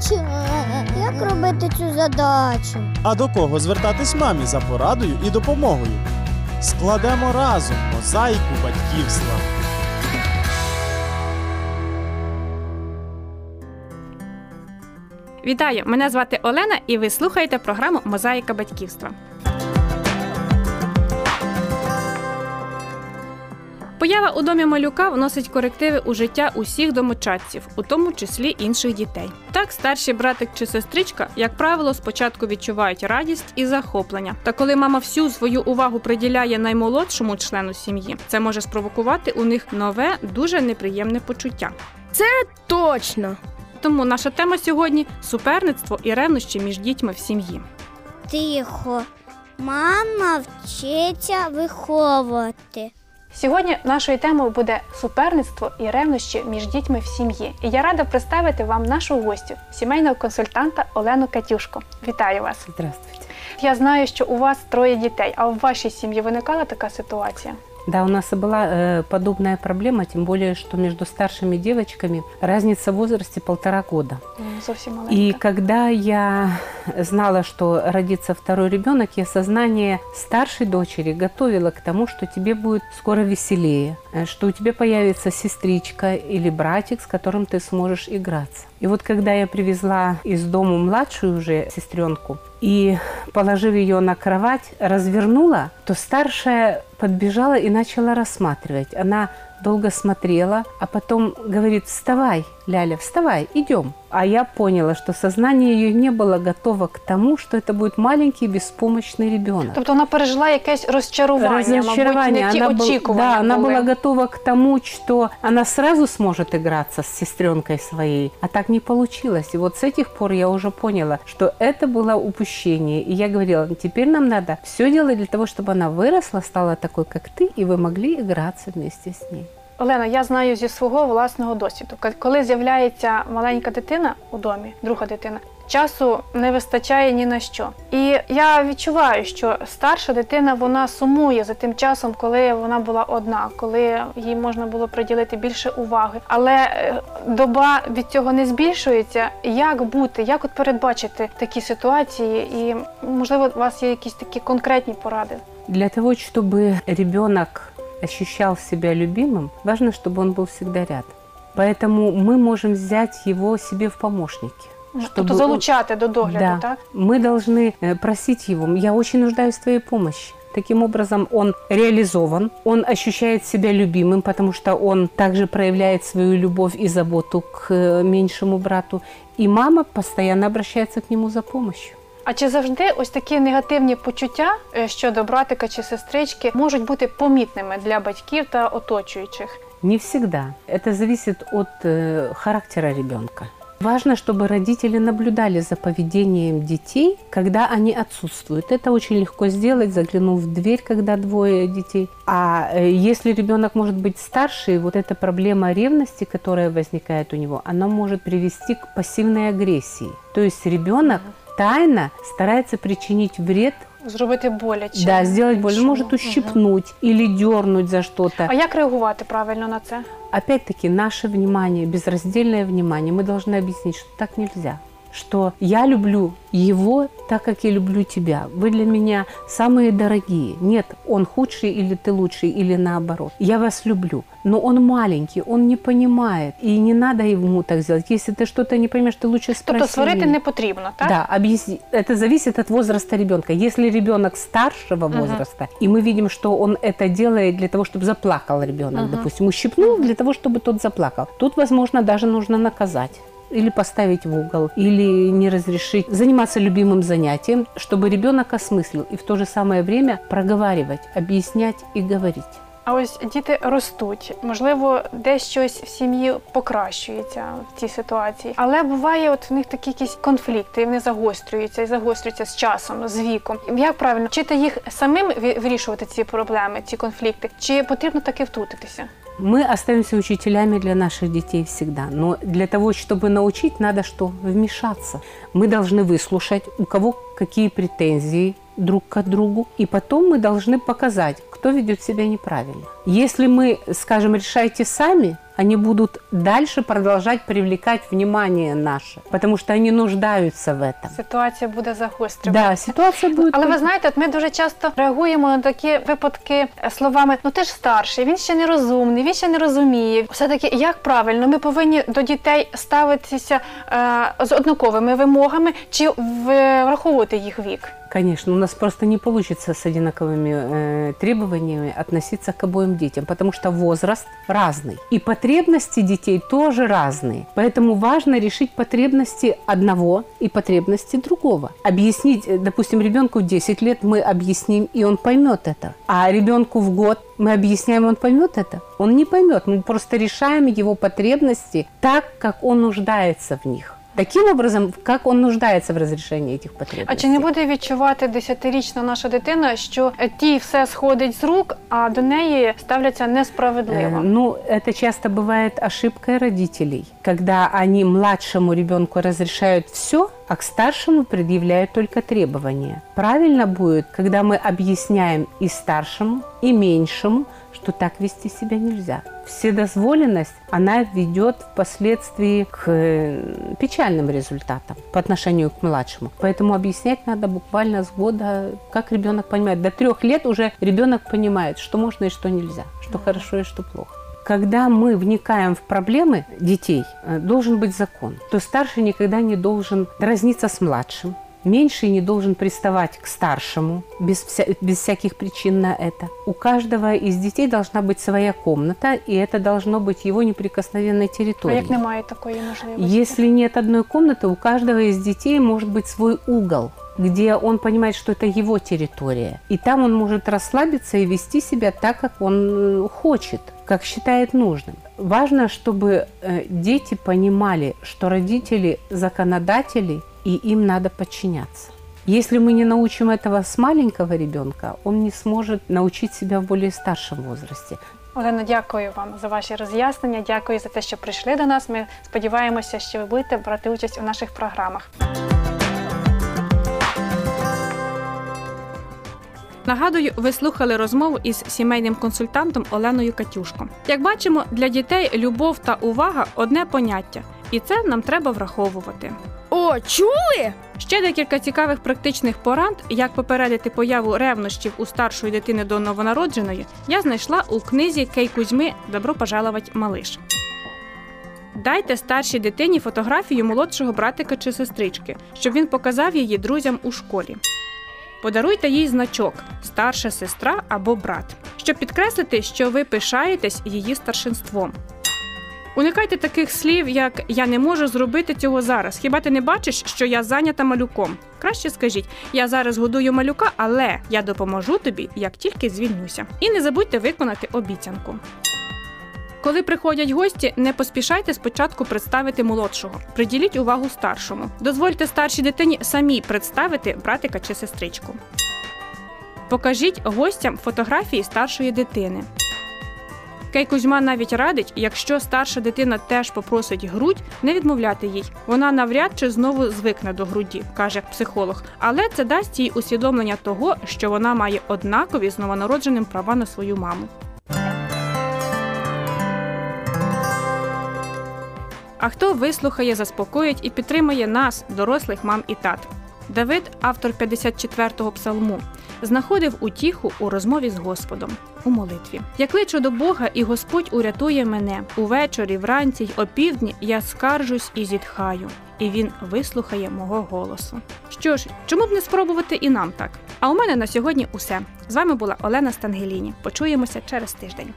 бачу. Як робити цю задачу? А до кого звертатись мамі за порадою і допомогою? Складемо разом мозаїку батьківства. Вітаю! Мене звати Олена, і ви слухаєте програму Мозаїка батьківства. Поява у домі малюка вносить корективи у життя усіх домочадців, у тому числі інших дітей. Так, старший братик чи сестричка, як правило, спочатку відчувають радість і захоплення. Та коли мама всю свою увагу приділяє наймолодшому члену сім'ї, це може спровокувати у них нове, дуже неприємне почуття. Це Точно. Тому наша тема сьогодні суперництво і ревнощі між дітьми в сім'ї. Тихо. Мама вчиться виховувати. Сьогодні нашою темою буде суперництво і ревнощі між дітьми в сім'ї. І я рада представити вам нашу гостю, сімейного консультанта Олену Катюшко. Вітаю вас! Здравствуйте. Я знаю, що у вас троє дітей, а в вашій сім'ї виникала така ситуація? Да, у нас и была э, подобная проблема, тем более, что между старшими девочками разница в возрасте полтора года. Зовсім маленька. И когда я знала, что родится второй ребенок, я сознание старшей дочери готовила к тому, что тебе будет скоро веселее, э, что у тебя появится сестричка или братик, с которым ты сможешь играться. И вот когда я привезла из дома младшую уже сестренку и, положив ее на кровать, развернула, то старшая подбежала и начала рассматривать. Она долго смотрела, а потом говорит, вставай, Ляля, вставай, идем. А я поняла, что сознание ее не было готово к тому, что это будет маленький беспомощный ребенок. Тобто вона пережила якесь розчарування, мабуть, Разочарование. не ті Она, был- очікування да, она была готова к тому, что она сразу сможет играться с сестренкой своей, а так не получилось. И вот с этих пор я уже поняла, что это было упущение. И я говорила, теперь нам надо все делать для того, чтобы она выросла, стала такой, как ты, и вы могли играться вместе с ней. Олена, я знаю зі свого власного досвіду. Коли з'являється маленька дитина у домі, друга дитина, часу не вистачає ні на що. І я відчуваю, що старша дитина вона сумує за тим часом, коли вона була одна, коли їй можна було приділити більше уваги. Але е, доба від цього не збільшується. Як бути, як от передбачити такі ситуації? І можливо, у вас є якісь такі конкретні поради? Для того, чтобы ребенок ощущал себя любимым, важно, чтобы он был всегда рядом. Поэтому мы можем взять его себе в помощники. тобто он- залучати до догляду, Да. так? Мы должны э, просить его, я очень нуждаюсь в твоей помощи. Таким образом, он реализован, он ощущает себя любимым, потому что он также проявляет свою любовь и заботу к э, меньшему брату. И мама постоянно обращается к нему за помощью. А чи завжди ось такі негативні почуття е, щодо братика чи сестрички можуть бути помітними для батьків та оточуючих? Не всегда. Это зависит от э, характера ребенка. Важно, чтобы родители наблюдали за поведением детей, когда они отсутствуют. Это очень легко сделать, заглянув в дверь, когда двое детей. А э, если ребенок может быть старше, вот эта проблема ревности, которая возникает у него, она может привести к пассивной агрессии. То есть ребенок тайно старается причинить вред, Зробити боляче. да, сделать больно, іншому. может ущипнуть или дернуть за что-то. А як реагувати правильно на це? Опять-таки, наше внимание, безраздельное внимание, мы должны объяснить, что так нельзя. Что я люблю его так, как я люблю тебя. Вы для меня самые дорогие. Нет, он худший или ты лучший, или наоборот. Я вас люблю. Но он маленький, он не понимает. И не надо ему так сделать. Если ты что-то не поймешь, ты лучше спроси Тобто сварити не потрібно, так? Да, объясни. Это зависит от возраста ребенка. Если ребенок старшего возраста, и мы видим, что он это делает для того, чтобы заплакал ребенок, Мгм. допустим, ущипнул для того, чтобы тот заплакал. Тут, возможно, даже нужно наказать или поставить в угол, или не разрешить заниматься любимым занятием, чтобы ребенок осмыслил и в то же самое время проговаривать, объяснять и говорить. А ось діти ростуть, можливо, десь щось в сім'ї покращується в цій ситуації. Але буває, от в них такі якісь конфлікти, і вони загострюються і загострюються з часом, з віком. Як правильно вчити їх самим ві- вирішувати ці проблеми, ці конфлікти, чи потрібно таки втрутитися? Мы остаемся учителями для наших детей всегда. Но для того, чтобы научить, надо что? Вмешаться. Мы должны выслушать, у кого какие претензии друг к другу. И потом мы должны показать, кто ведет себя неправильно. Если мы скажем, решайте сами, они будут дальше продолжать привлекать внимание наше, потому что они нуждаются в этом. Ситуація буде загострюватися. Да, ситуация будет... Але ви знаєте, от ми дуже часто реагуємо на такі випадки е, словами: ну ти ж старший, він ще не розумний, він ще не розуміє. Все таки, як правильно, ми повинні до дітей ставитися е, з однаковими вимогами чи в- враховувати їх вік. Конечно, у нас просто не получится с одинаковыми э, требованиями относиться к обоим детям, потому что возраст разный. И потребности детей тоже разные. Поэтому важно решить потребности одного и потребности другого. Объяснить, э, допустим, ребенку в 10 лет мы объясним, и он поймет это. А ребенку в год мы объясняем, он поймет это? Он не поймет. Мы просто решаем его потребности так, как он нуждается в них. Таким образом, как он нуждается в разрешении этих потребностей. А чи не буде відчувати десятирічна наша дитина, що е, тій все сходить з рук, а до неї ставляться несправедливо? Э, Ну, это часто бывает ошибкой родителей, когда они младшему ребенку разрешают все, а к старшему предъявляют только требования. Правильно будет, когда мы объясняем и старшему, и меньшему, что так вести себя нельзя. Вседозволенность, она ведет впоследствии к э, печальным результатам по отношению к младшему. Поэтому объяснять надо буквально с года, как ребенок понимает. До трех лет уже ребенок понимает, что можно и что нельзя, что хорошо и что плохо. Когда мы вникаем в проблемы детей, э, должен быть закон. То старший никогда не должен разниться с младшим. Меньший не должен приставать к старшему без, вся- без всяких причин на это. У каждого из детей должна быть своя комната, и это должно быть его неприкосновенной А территорией. як немає такої можливості? Если нет одной комнаты, у каждого из детей может быть свой угол, где он понимает, что это его территория. И там он может расслабиться и вести себя так, как он э, хочет, как считает нужным. Важно, чтобы э, дети понимали, что родители законодатели, и им надо подчиняться. Если мы не научим этого с маленького ребенка, он не сможет научить себя в более старшем возрасте. Олена, дякую вам за ваші роз'яснення. Дякую за те, що прийшли до нас. Ми сподіваємося, що ви будете брати участь у наших програмах. Нагадую, ви слухали розмову із сімейним консультантом Оленою Катюшко. Як бачимо, для дітей любов та увага одне поняття, і це нам треба враховувати. О, чули? Ще декілька цікавих практичних порад, як попередити появу ревнощів у старшої дитини до новонародженої, я знайшла у книзі Кей Кузьми Добро пожаловать, малиш. Дайте старшій дитині фотографію молодшого братика чи сестрички, щоб він показав її друзям у школі. Подаруйте їй значок старша сестра або брат, щоб підкреслити, що ви пишаєтесь її старшинством. Уникайте таких слів, як я не можу зробити цього зараз. Хіба ти не бачиш, що я зайнята малюком? Краще скажіть, я зараз годую малюка, але я допоможу тобі, як тільки звільнюся. І не забудьте виконати обіцянку. Коли приходять гості, не поспішайте спочатку представити молодшого. Приділіть увагу старшому. Дозвольте старшій дитині самій представити братика чи сестричку. Покажіть гостям фотографії старшої дитини. Кей Кузьма навіть радить, якщо старша дитина теж попросить грудь, не відмовляти їй. Вона навряд чи знову звикне до груді, каже психолог. Але це дасть їй усвідомлення того, що вона має однакові з новонародженим права на свою маму. А хто вислухає, заспокоїть і підтримає нас, дорослих мам і тат? Давид, автор 54-го псалму, знаходив утіху у розмові з Господом у молитві. Я кличу до Бога, і Господь урятує мене. Увечері, вранці й опівдні я скаржусь і зітхаю, і він вислухає мого голосу. Що ж, чому б не спробувати і нам так? А у мене на сьогодні усе. З вами була Олена Стангеліні. Почуємося через тиждень.